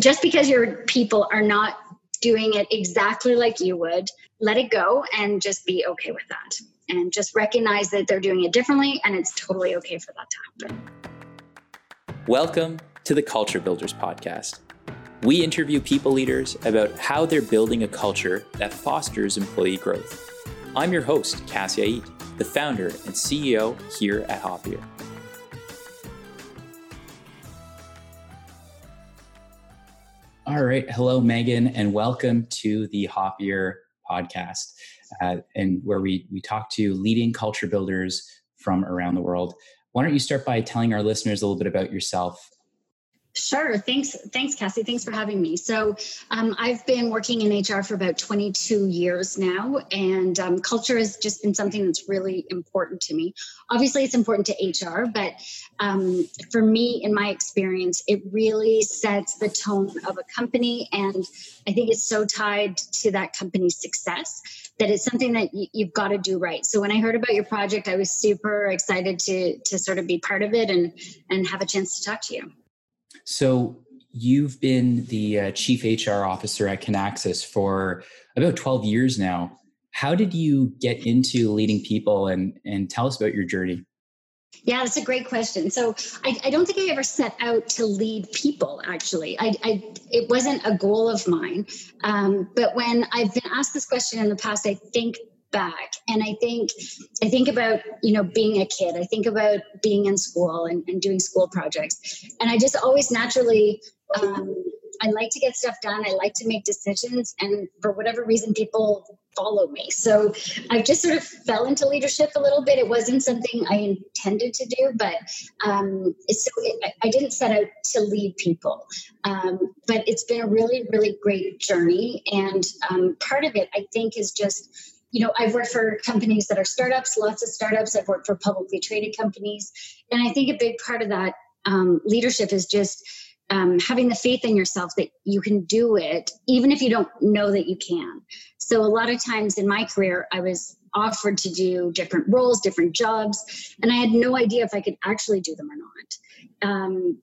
just because your people are not doing it exactly like you would, let it go and just be okay with that. And just recognize that they're doing it differently and it's totally okay for that to happen. Welcome to the Culture Builders Podcast. We interview people leaders about how they're building a culture that fosters employee growth. I'm your host, Cassy Aite, the founder and CEO here at Hoppier. All right. Hello, Megan, and welcome to the Hoppier podcast, uh, and where we, we talk to leading culture builders from around the world. Why don't you start by telling our listeners a little bit about yourself Sure. Thanks. Thanks, Cassie. Thanks for having me. So, um, I've been working in HR for about 22 years now, and um, culture has just been something that's really important to me. Obviously, it's important to HR, but um, for me, in my experience, it really sets the tone of a company, and I think it's so tied to that company's success that it's something that y- you've got to do right. So when I heard about your project, I was super excited to to sort of be part of it and and have a chance to talk to you. So you've been the uh, chief HR officer at Kinaxis for about 12 years now. How did you get into leading people and, and tell us about your journey? Yeah, that's a great question. So I, I, don't think I ever set out to lead people. Actually, I, I it wasn't a goal of mine. Um, but when I've been asked this question in the past, I think back. And i think i think about you know being a kid. I think about being in school and, and doing school projects. And i just always naturally um, i like to get stuff done. I like to make decisions. And for whatever reason people follow me. So i just sort of fell into leadership a little bit. It wasn't something i intended to do but um, so it, i didn't set out to lead people. Um, but it's been a really really great journey. And um, part of it i think is just you know, I've worked for companies that are startups, lots of startups. I've worked for publicly traded companies. And I think a big part of that um, leadership is just um, having the faith in yourself that you can do it, even if you don't know that you can. So, a lot of times in my career, I was offered to do different roles, different jobs, and I had no idea if I could actually do them or not. Um,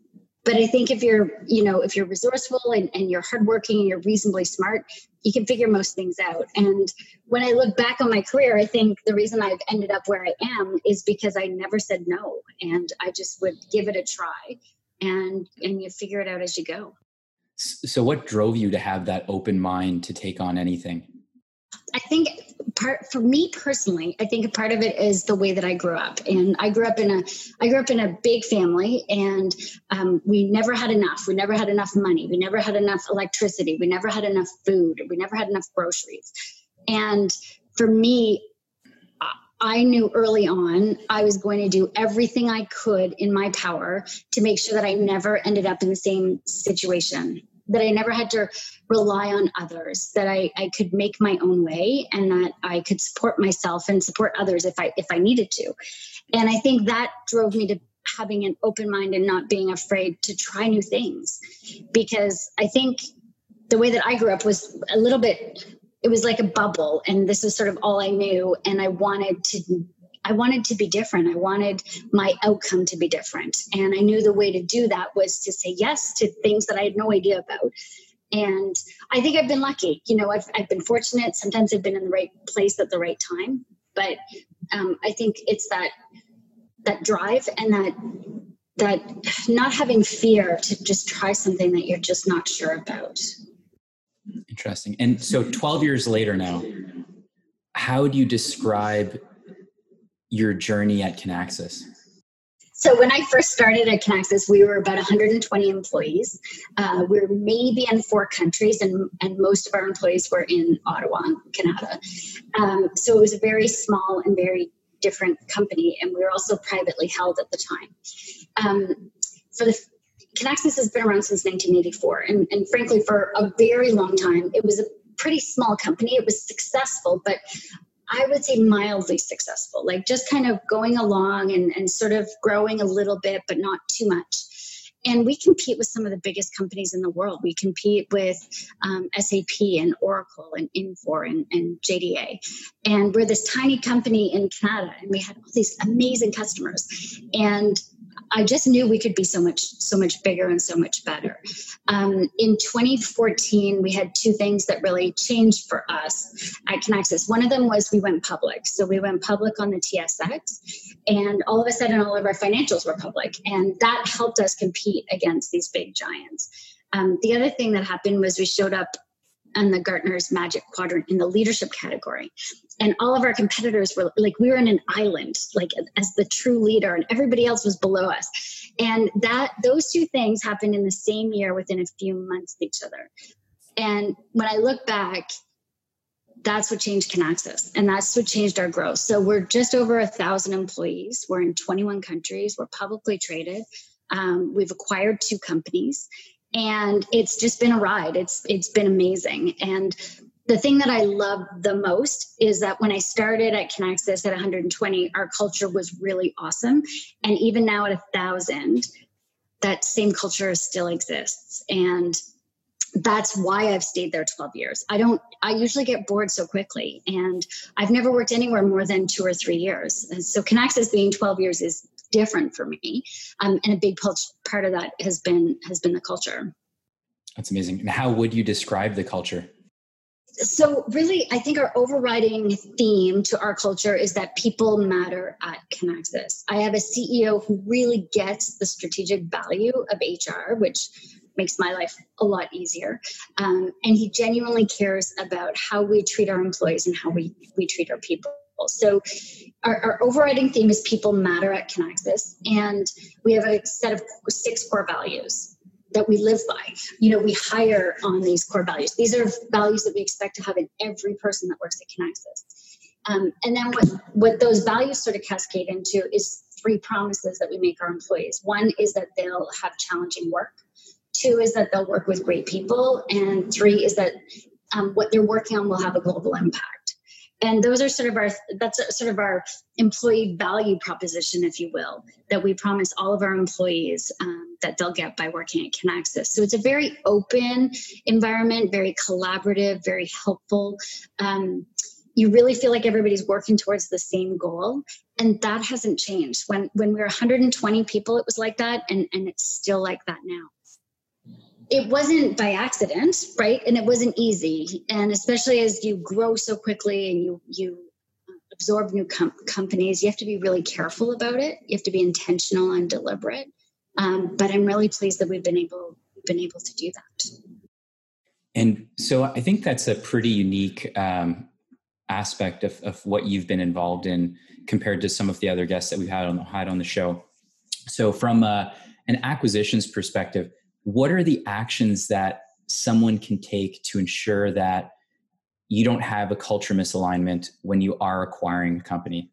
but I think if you're, you know, if you're resourceful and, and you're hardworking and you're reasonably smart, you can figure most things out. And when I look back on my career, I think the reason I've ended up where I am is because I never said no, and I just would give it a try, and and you figure it out as you go. So, what drove you to have that open mind to take on anything? I think part for me personally, I think a part of it is the way that I grew up, and I grew up in a I grew up in a big family, and um, we never had enough. We never had enough money. We never had enough electricity. We never had enough food. We never had enough groceries. And for me, I knew early on I was going to do everything I could in my power to make sure that I never ended up in the same situation that I never had to rely on others, that I, I could make my own way and that I could support myself and support others if I if I needed to. And I think that drove me to having an open mind and not being afraid to try new things. Because I think the way that I grew up was a little bit it was like a bubble and this was sort of all I knew and I wanted to I wanted to be different. I wanted my outcome to be different. And I knew the way to do that was to say yes to things that I had no idea about. And I think I've been lucky. You know, I've, I've been fortunate. Sometimes I've been in the right place at the right time. But um, I think it's that that drive and that that not having fear to just try something that you're just not sure about. Interesting. And so 12 years later now, how do you describe your journey at Kinaxis? So when I first started at Kinaxis, we were about 120 employees. Uh, we are maybe in four countries, and, and most of our employees were in Ottawa, Canada. Um, so it was a very small and very different company, and we were also privately held at the time. Um, for the Kinaxis has been around since 1984, and, and frankly, for a very long time, it was a pretty small company. It was successful, but I would say mildly successful, like just kind of going along and, and sort of growing a little bit, but not too much. And we compete with some of the biggest companies in the world. We compete with um, SAP and Oracle and Infor and, and JDA. And we're this tiny company in Canada, and we had all these amazing customers. And I just knew we could be so much so much bigger and so much better. Um, in 2014, we had two things that really changed for us at Kinaxis. One of them was we went public. So we went public on the TSX, and all of a sudden, all of our financials were public, and that helped us compete against these big giants. Um, the other thing that happened was we showed up on the Gartner's Magic Quadrant in the leadership category. And all of our competitors were like we were in an island like as the true leader and everybody else was below us. And that those two things happened in the same year within a few months of each other. And when i look back that's what changed Kinaxis and that's what changed our growth. So we're just over a thousand employees. We're in 21 countries. We're publicly traded. Um, we've acquired two companies and it's just been a ride it's it's been amazing and the thing that I love the most is that when I started at Kinaxis at 120, our culture was really awesome. And even now at a thousand, that same culture still exists. And that's why I've stayed there 12 years. I don't, I usually get bored so quickly. And I've never worked anywhere more than two or three years. And so Kinaxis being 12 years is different for me. Um, and a big part of that has been, has been the culture. That's amazing. And how would you describe the culture? so really i think our overriding theme to our culture is that people matter at kinaxis i have a ceo who really gets the strategic value of hr which makes my life a lot easier um, and he genuinely cares about how we treat our employees and how we, we treat our people so our, our overriding theme is people matter at kinaxis and we have a set of six core values that we live by. You know, we hire on these core values. These are values that we expect to have in every person that works at Kinaxis. Um, and then what, what those values sort of cascade into is three promises that we make our employees. One is that they'll have challenging work. Two is that they'll work with great people. And three is that um, what they're working on will have a global impact. And those are sort of our that's sort of our employee value proposition if you will that we promise all of our employees um, that they'll get by working at kinaxis. So it's a very open environment very collaborative very helpful. Um, you really feel like everybody's working towards the same goal and that hasn't changed. When when we were 120 people it was like that and and it's still like that now it wasn't by accident, right? And it wasn't easy. And especially as you grow so quickly and you you absorb new com- companies, you have to be really careful about it. You have to be intentional and deliberate. Um, but I'm really pleased that we've been able been able to do that. And so I think that's a pretty unique um, aspect of, of what you've been involved in compared to some of the other guests that we've had on the had on the show. So from uh, an acquisitions perspective, what are the actions that someone can take to ensure that you don't have a culture misalignment when you are acquiring a company?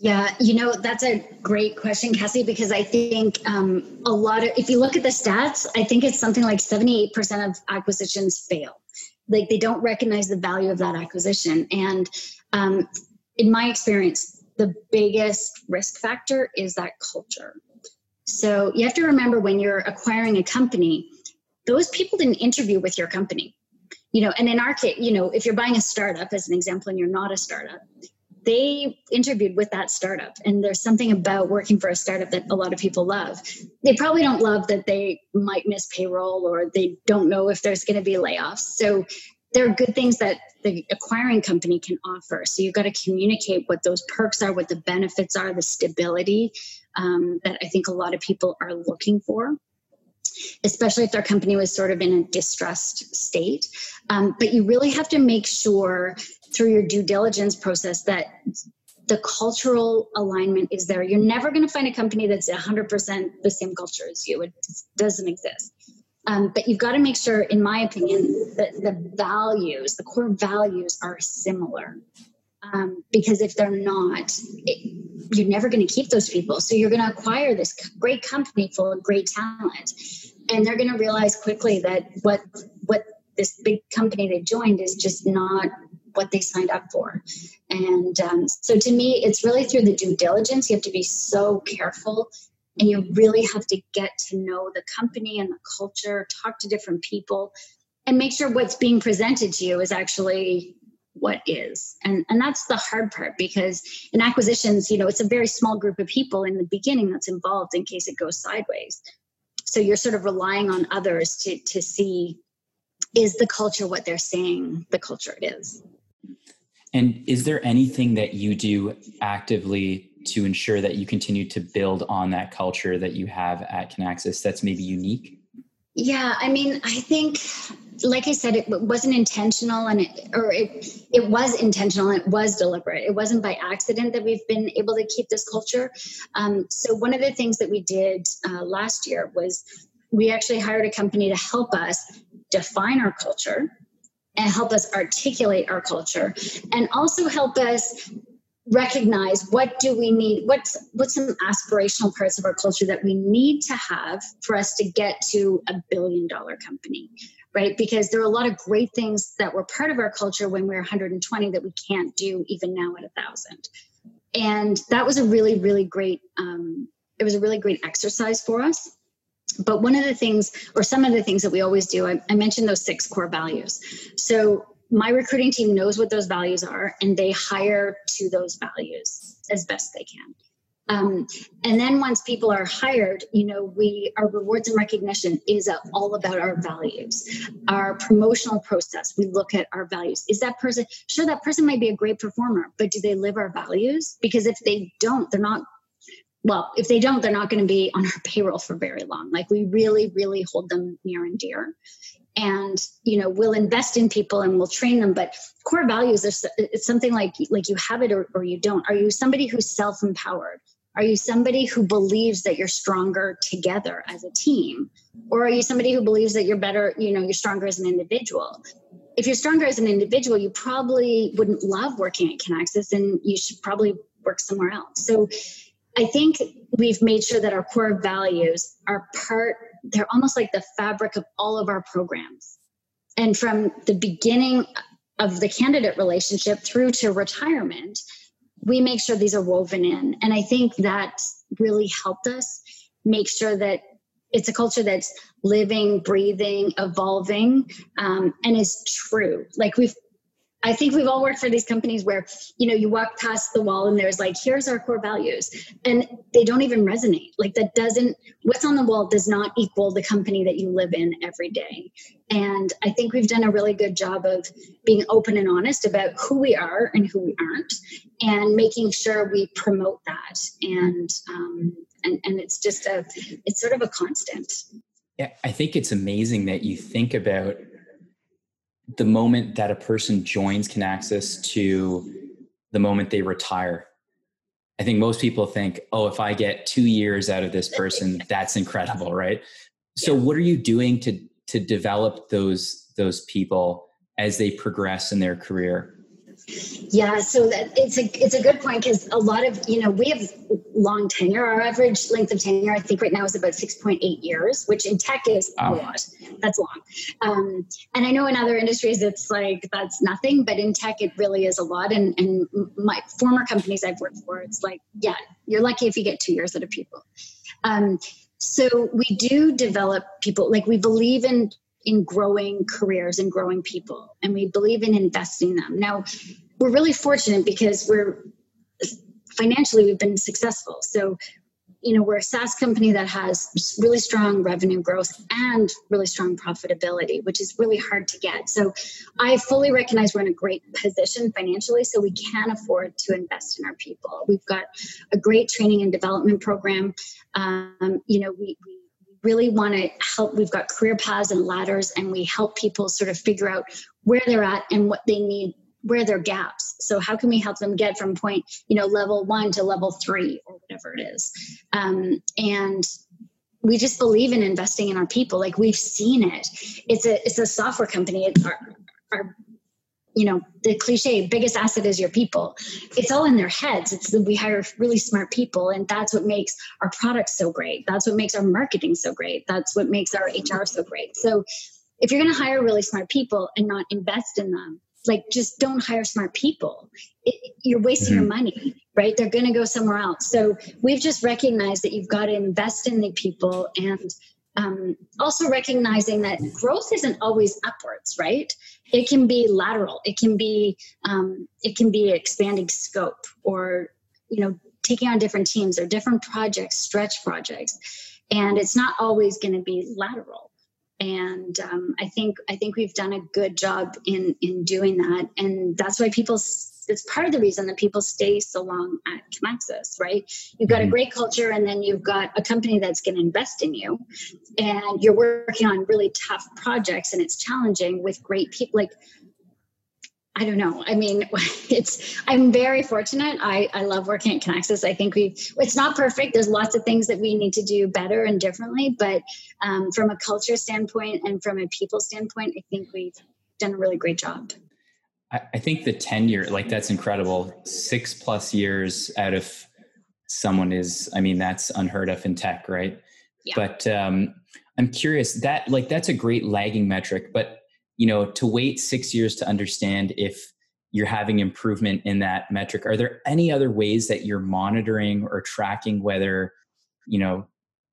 Yeah, you know, that's a great question, Cassie, because I think um, a lot of, if you look at the stats, I think it's something like 78% of acquisitions fail. Like they don't recognize the value of that acquisition. And um, in my experience, the biggest risk factor is that culture. So you have to remember when you're acquiring a company, those people didn't interview with your company. You know, and in our case, you know, if you're buying a startup as an example and you're not a startup, they interviewed with that startup. And there's something about working for a startup that a lot of people love. They probably don't love that they might miss payroll or they don't know if there's going to be layoffs. So there are good things that the acquiring company can offer. So you've got to communicate what those perks are, what the benefits are, the stability um, that I think a lot of people are looking for. Especially if their company was sort of in a distressed state. Um, but you really have to make sure through your due diligence process that the cultural alignment is there. You're never going to find a company that's 100% the same culture as you. It doesn't exist. Um, but you've got to make sure, in my opinion, that the values, the core values are similar. Um, because if they're not, it, you're never going to keep those people. So you're going to acquire this great company full of great talent, and they're going to realize quickly that what what this big company they joined is just not what they signed up for. And um, so to me, it's really through the due diligence. You have to be so careful and you really have to get to know the company and the culture, talk to different people, and make sure what's being presented to you is actually what is. And and that's the hard part because in acquisitions you know it's a very small group of people in the beginning that's involved in case it goes sideways. So you're sort of relying on others to to see is the culture what they're saying the culture it is. And is there anything that you do actively to ensure that you continue to build on that culture that you have at Kinaxis that's maybe unique yeah i mean i think like I said, it wasn't intentional, and it or it it was intentional. And it was deliberate. It wasn't by accident that we've been able to keep this culture. Um, so one of the things that we did uh, last year was we actually hired a company to help us define our culture and help us articulate our culture, and also help us recognize what do we need what's what's some aspirational parts of our culture that we need to have for us to get to a billion dollar company right? Because there are a lot of great things that were part of our culture when we were 120 that we can't do even now at a thousand. And that was a really, really great, um, it was a really great exercise for us. But one of the things, or some of the things that we always do, I, I mentioned those six core values. So my recruiting team knows what those values are and they hire to those values as best they can. Um, and then once people are hired, you know, we our rewards and recognition is all about our values. Our promotional process, we look at our values. Is that person sure that person might be a great performer, but do they live our values? Because if they don't, they're not well, if they don't, they're not going to be on our payroll for very long. Like we really, really hold them near and dear. And you know, we'll invest in people and we'll train them. But core values are it's something like like you have it or, or you don't. Are you somebody who's self-empowered? Are you somebody who believes that you're stronger together as a team? Or are you somebody who believes that you're better, you know, you're stronger as an individual? If you're stronger as an individual, you probably wouldn't love working at Kinaxis and you should probably work somewhere else. So I think we've made sure that our core values are part, they're almost like the fabric of all of our programs. And from the beginning of the candidate relationship through to retirement, we make sure these are woven in. And I think that really helped us make sure that it's a culture that's living, breathing, evolving, um, and is true. Like we've I think we've all worked for these companies where, you know, you walk past the wall and there's like, here's our core values. And they don't even resonate. Like that doesn't, what's on the wall does not equal the company that you live in every day. And I think we've done a really good job of being open and honest about who we are and who we aren't and making sure we promote that. And, um, and, and it's just a, it's sort of a constant. Yeah, I think it's amazing that you think about the moment that a person joins Kinaxis to the moment they retire. I think most people think, oh, if I get two years out of this person, that's incredible, right? So, what are you doing to to develop those those people as they progress in their career? Yeah, so that it's a it's a good point because a lot of you know we have long tenure. Our average length of tenure, I think, right now is about six point eight years, which in tech is a lot. That's long. Um, and I know in other industries it's like that's nothing, but in tech it really is a lot. And and my former companies I've worked for, it's like yeah, you're lucky if you get two years out of people. Um, so we do develop people like we believe in in growing careers and growing people, and we believe in investing them. Now, we're really fortunate because we're financially we've been successful. So, you know, we're a SaaS company that has really strong revenue growth and really strong profitability, which is really hard to get. So, I fully recognize we're in a great position financially, so we can afford to invest in our people. We've got a great training and development program. Um, you know, we, we really want to help. We've got career paths and ladders, and we help people sort of figure out where they're at and what they need, where their gaps. So how can we help them get from point, you know, level one to level three or whatever it is? Um, and we just believe in investing in our people. Like we've seen it. It's a it's a software company. It's our, our you know the cliche biggest asset is your people. It's all in their heads. It's we hire really smart people and that's what makes our products so great. That's what makes our marketing so great. That's what makes our hr so great. So if you're going to hire really smart people and not invest in them like just don't hire smart people. It, you're wasting mm-hmm. your money right? They're going to go somewhere else. So we've just recognized that you've got to invest in the people and um, also recognizing that growth isn't always upwards, right? It can be lateral. It can be um, it can be expanding scope, or you know, taking on different teams or different projects, stretch projects, and it's not always going to be lateral. And um, I think I think we've done a good job in in doing that, and that's why people it's part of the reason that people stay so long at Kinaxis, right? You've got a mm-hmm. great culture and then you've got a company that's going to invest in you and you're working on really tough projects and it's challenging with great people. Like, I don't know. I mean, it's, I'm very fortunate. I, I love working at Kinaxis. I think we, it's not perfect. There's lots of things that we need to do better and differently, but um, from a culture standpoint and from a people standpoint, I think we've done a really great job. I, think the tenure, like that's incredible. Six plus years out of someone is, I mean, that's unheard of in tech, right? Yeah. But um, I'm curious that like that's a great lagging metric, but you know, to wait six years to understand if you're having improvement in that metric, are there any other ways that you're monitoring or tracking whether you know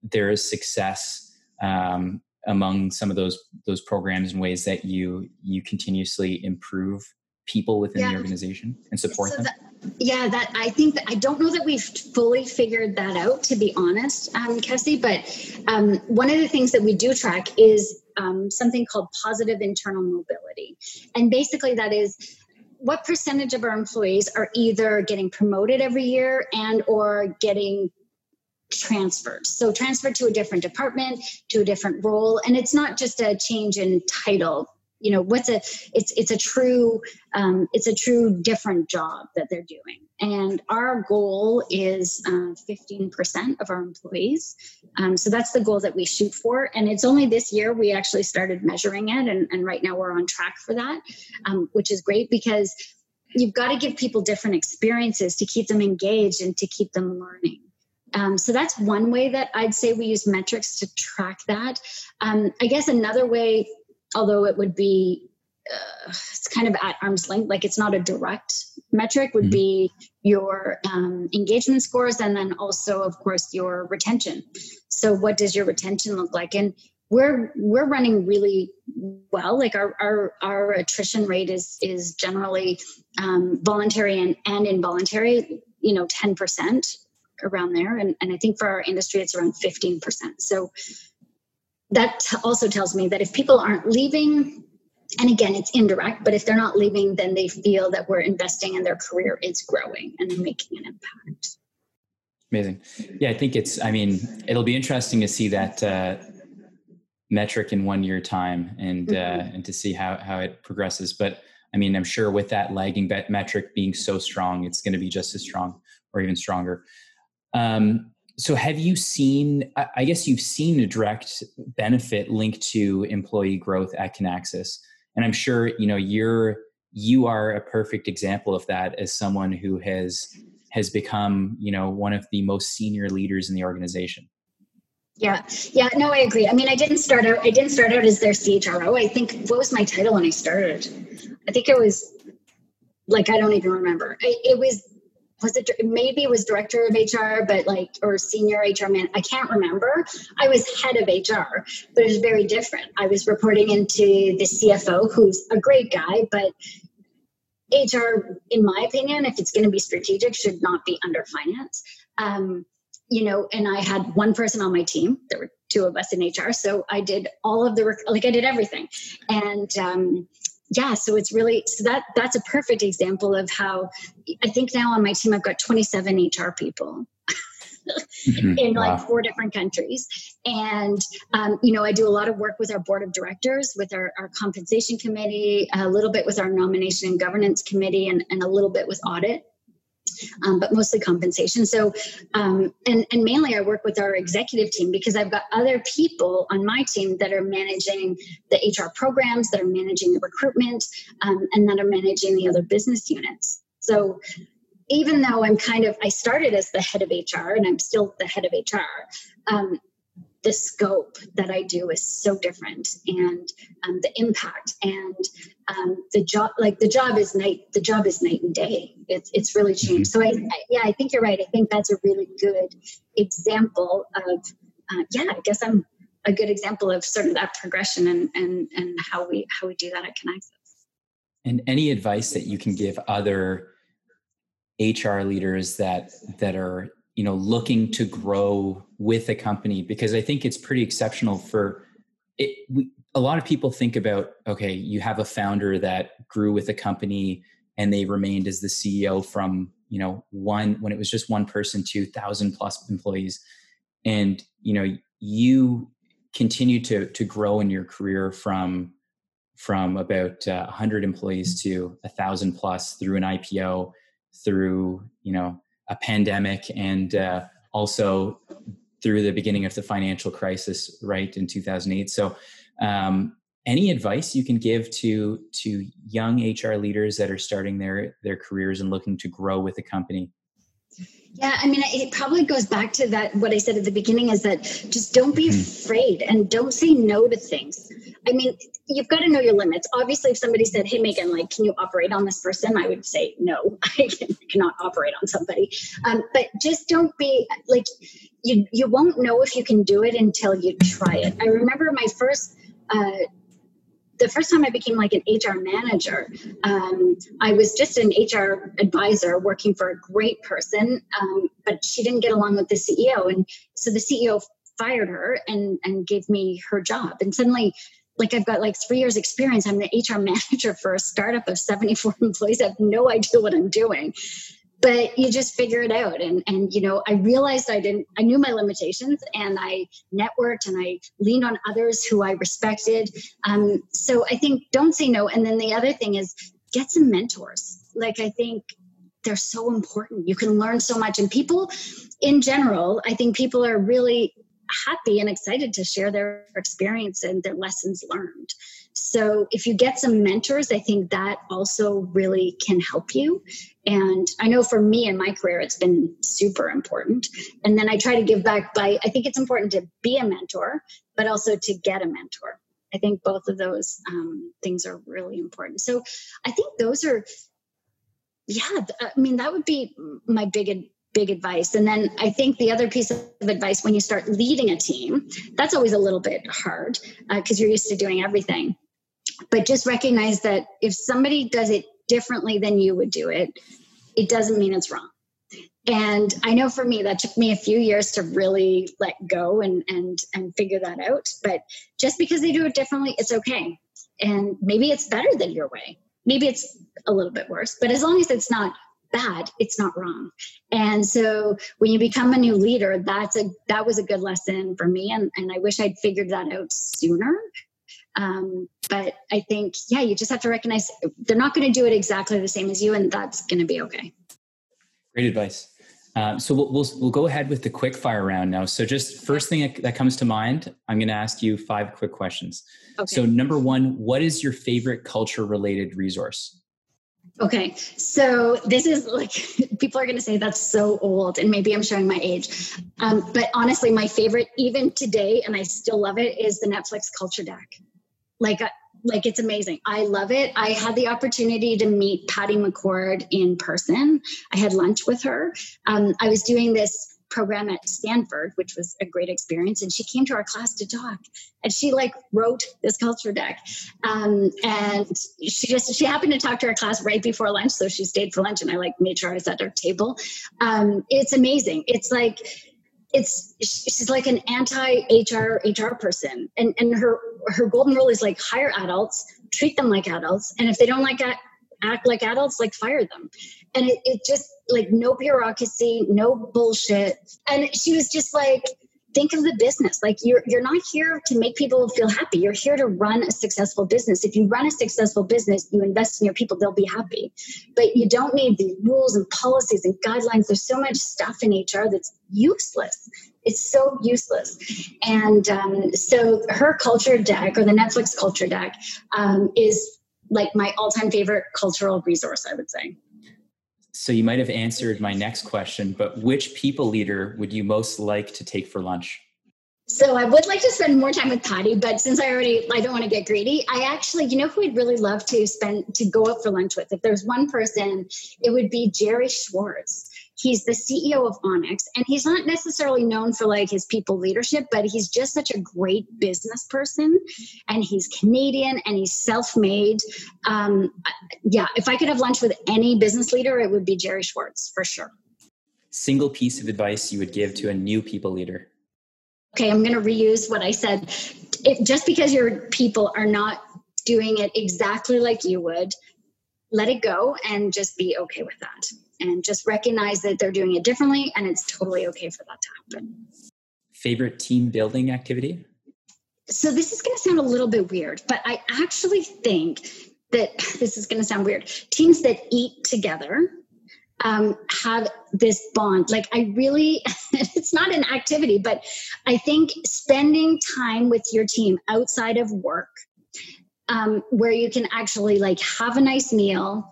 there is success um, among some of those those programs and ways that you you continuously improve people within yeah. the organization and support so them? That, yeah, that I think that I don't know that we've fully figured that out, to be honest, um, Cassie. But um, one of the things that we do track is um, something called positive internal mobility, and basically that is what percentage of our employees are either getting promoted every year and or getting transferred so transferred to a different department to a different role and it's not just a change in title you know what's a it's it's a true um, it's a true different job that they're doing. And our goal is uh, 15% of our employees. Um, so that's the goal that we shoot for. And it's only this year we actually started measuring it. And, and right now we're on track for that um, which is great because you've got to give people different experiences to keep them engaged and to keep them learning. Um, so that's one way that I'd say we use metrics to track that. Um, I guess another way although it would be uh, it's kind of at arm's length like it's not a direct metric would mm-hmm. be your um, engagement scores and then also of course your retention. So what does your retention look like? And we're we're running really well. Like our our, our attrition rate is is generally um, voluntary and, and involuntary you know 10% around there. And, and i think for our industry it's around 15% so that also tells me that if people aren't leaving, and again, it's indirect, but if they're not leaving, then they feel that we're investing in their career is growing and they're making an impact. Amazing. Yeah, I think it's, I mean, it'll be interesting to see that uh, metric in one year time and, uh, mm-hmm. uh, and to see how, how it progresses. But I mean, I'm sure with that lagging bet metric being so strong, it's going to be just as strong or even stronger. Um, so have you seen i guess you've seen a direct benefit linked to employee growth at kinaxis. And i'm sure you know you're you are a perfect example of that as someone who has has become you know one of the most senior leaders in the organization. Yeah. Yeah no i agree. I mean i didn't start out i didn't start out as their chro i think what was my title when i started? I think it was like i don't even remember. It, it was was it maybe was director of HR, but like or senior HR man. I can't remember. I was head of HR, but it was very different. I was reporting into the CFO, who's a great guy, but HR, in my opinion, if it's going to be strategic, should not be under finance. Um, you know, and I had one person on my team. There were two of us in HR, so I did all of the work. Like I did everything, and um, yeah so it's really so that that's a perfect example of how i think now on my team i've got 27 hr people mm-hmm. in like wow. four different countries and um, you know i do a lot of work with our board of directors with our, our compensation committee a little bit with our nomination and governance committee and, and a little bit with audit um, but mostly compensation. So, um, and, and mainly I work with our executive team because I've got other people on my team that are managing the HR programs, that are managing the recruitment, um, and that are managing the other business units. So, even though I'm kind of, I started as the head of HR and I'm still the head of HR, um, the scope that I do is so different and um, the impact and um, the job like the job is night the job is night and day. It's it's really changed. So I, I, yeah I think you're right. I think that's a really good example of uh, yeah I guess I'm a good example of sort of that progression and and and how we how we do that at Kinaxis. And any advice that you can give other HR leaders that that are you know looking to grow with a company because I think it's pretty exceptional for it. We, a lot of people think about okay, you have a founder that grew with a company and they remained as the CEO from you know one when it was just one person to thousand plus employees, and you know you continue to to grow in your career from from about uh, 100 employees to a thousand plus through an IPO through you know a pandemic and uh, also through the beginning of the financial crisis right in 2008 so um, any advice you can give to to young hr leaders that are starting their their careers and looking to grow with a company yeah, I mean, it probably goes back to that. What I said at the beginning is that just don't be mm-hmm. afraid and don't say no to things. I mean, you've got to know your limits. Obviously, if somebody said, "Hey, Megan, like, can you operate on this person?" I would say, "No, I cannot operate on somebody." Um, but just don't be like you. You won't know if you can do it until you try it. I remember my first. Uh, the first time I became like an HR manager, um, I was just an HR advisor working for a great person, um, but she didn't get along with the CEO, and so the CEO fired her and and gave me her job, and suddenly. Like I've got like three years experience. I'm the HR manager for a startup of 74 employees. I have no idea what I'm doing. But you just figure it out. And and you know i realized i didn't i knew my limitations and i networked and i leaned on others who i respected. Um, so i think don't say no. And then the other thing is get some mentors. Like i think they're so important. You can learn so much. And people in general i think people are really happy and excited to share their experience and their lessons learned so if you get some mentors, I think that also really can help you. And I know for me in my career, it's been super important. And then I try to give back by, I think it's important to be a mentor, but also to get a mentor. I think both of those um, things are really important. So I think those are, yeah, I mean, that would be my big big advice. And then I think the other piece of advice when you start leading a team, that's always a little bit hard because uh, you're used to doing everything but just recognize that if somebody does it differently than you would do it, it doesn't mean it's wrong. And I know for me that took me a few years to really let go and and and figure that out. But just because they do it differently, it's okay. And maybe it's better than your way. Maybe it's a little bit worse, but as long as it's not bad, it's not wrong. And so when you become a new leader, that's a that was a good lesson for me. And, and I wish I'd figured that out sooner um, but I think, yeah, you just have to recognize they're not going to do it exactly the same as you, and that's going to be okay. Great advice. Um, so we'll, we'll, we'll go ahead with the quick fire round now. So just first thing that comes to mind, I'm going to ask you five quick questions. Okay. So number one, what is your favorite culture related resource? Okay, so this is like people are going to say that's so old, and maybe I'm showing my age. Um, but honestly, my favorite, even today, and I still love it, is the Netflix Culture Deck like uh, like it's amazing. I love it. I had the opportunity to meet Patty McCord in person. I had lunch with her. Um, I was doing this program at Stanford, which was a great experience, and she came to our class to talk. And she like wrote this culture deck, um, and she just she happened to talk to our class right before lunch, so she stayed for lunch, and I like made sure I was at our table. Um, it's amazing. It's like it's she's like an anti HR HR person, and and her her golden rule is like hire adults, treat them like adults, and if they don't like act like adults, like fire them. And it, it just like no bureaucracy, no bullshit. And she was just like think of the business. Like you're you're not here to make people feel happy. You're here to run a successful business. If you run a successful business you invest in your people they'll be happy. But you don't need the rules and policies and guidelines. There's so much stuff in hr that's useless. It's so useless. And um, so her culture deck or the netflix culture deck um, is like my all-time favorite cultural resource i would say so you might have answered my next question, but which people leader would you most like to take for lunch? So I would like to spend more time with Patty, but since I already I don't want to get greedy, I actually, you know who I'd really love to spend to go out for lunch with? If there's one person, it would be Gerry Schwartz. He's the CEO of Onex, and he's not necessarily known for like his people leadership, but he's just such a great business person. And he's Canadian and he's self made. Um, yeah, if I could have lunch with any business leader, it would be Gerry Schwartz for sure. Single piece of advice you would give to a new people leader? Okay, I'm going to reuse what I said. If, just because your people are not doing it exactly like you would, let it go and just be okay with that and just recognize that they're doing it differently and it's totally okay for that to happen. Favorite team building activity? So this is going to sound a little bit weird, but I actually think that this is going to sound weird. Teams that eat together um, have this bond. Like I really, it's not an activity, but I think spending time with your team outside of work um, where you can actually like have a nice meal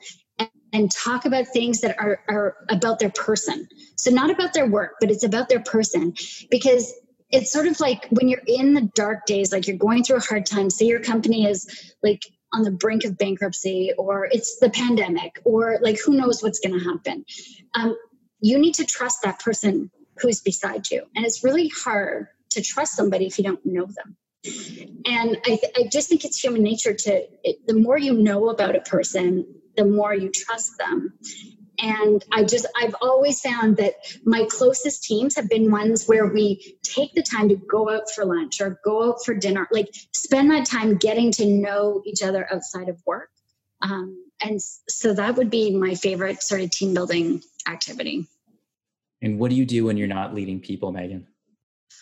and, talk about things that are, are about their person. So not about their work, but it's about their person because it's sort of like when you're in the dark days, like you're going through a hard time, say your company is like on the brink of bankruptcy or it's the pandemic or like who knows what's going to happen. Um, you need to trust that person who's beside you. And it's really hard to trust somebody if you don't know them and I, I just think it's human nature to it, the more you know about a person the more you trust them. And i just i've always found that my closest teams have been ones where we take the time to go out for lunch or go out for dinner like spend that time getting to know each other outside of work. Um, and so that would be my favorite sort of team building activity. And what do you do when you're not leading people megan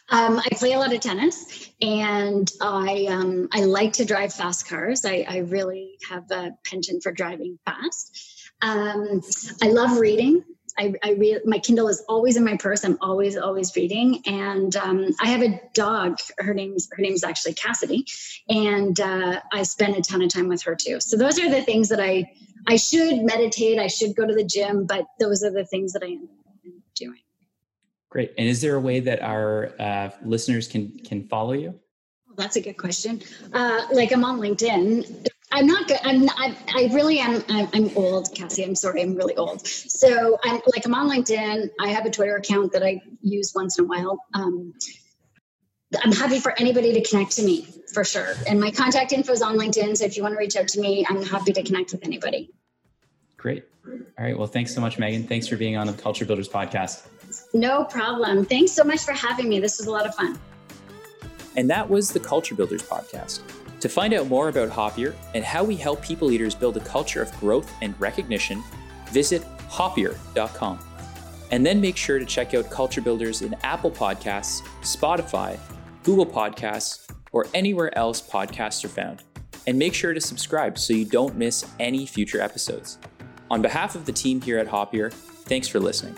um, I play a lot of tennis, and I um, I like to drive fast cars. I, I really have a penchant for driving fast. Um, I love reading. I, I my Kindle is always in my purse. I'm always always reading, and um, I have a dog. Her name's her name's actually Cassidy, and uh, I spend a ton of time with her too. So those are the things that I I should meditate. I should go to the gym, but those are the things that I end up. Great. And is there a way that our uh, listeners can can follow you? Well, that's a good question. Uh, like I'm on LinkedIn. I'm not good. I'm. I, I really am. I'm, I'm, old, Cassie. I'm sorry. I'm really old. So I'm like I'm on LinkedIn. I have a Twitter account that I use once in a while. Um, I'm happy for anybody to connect to me for sure. And my contact info is on LinkedIn. So if you want to reach out to me, I'm happy to connect with anybody. Great. All right. Well, thanks so much, Megan. Thanks for being on the Culture Builders podcast. No problem. Thanks so much for having me. This was a lot of fun. And that was the Culture Builders podcast. To find out more about Hoppier and how we help people leaders build a culture of growth and recognition, visit hoppier.com. And then make sure to check out Culture Builders in Apple Podcasts, Spotify, Google Podcasts, or anywhere else podcasts are found. And make sure to subscribe so you don't miss any future episodes. On behalf of the team here at Hoppier, thanks for listening.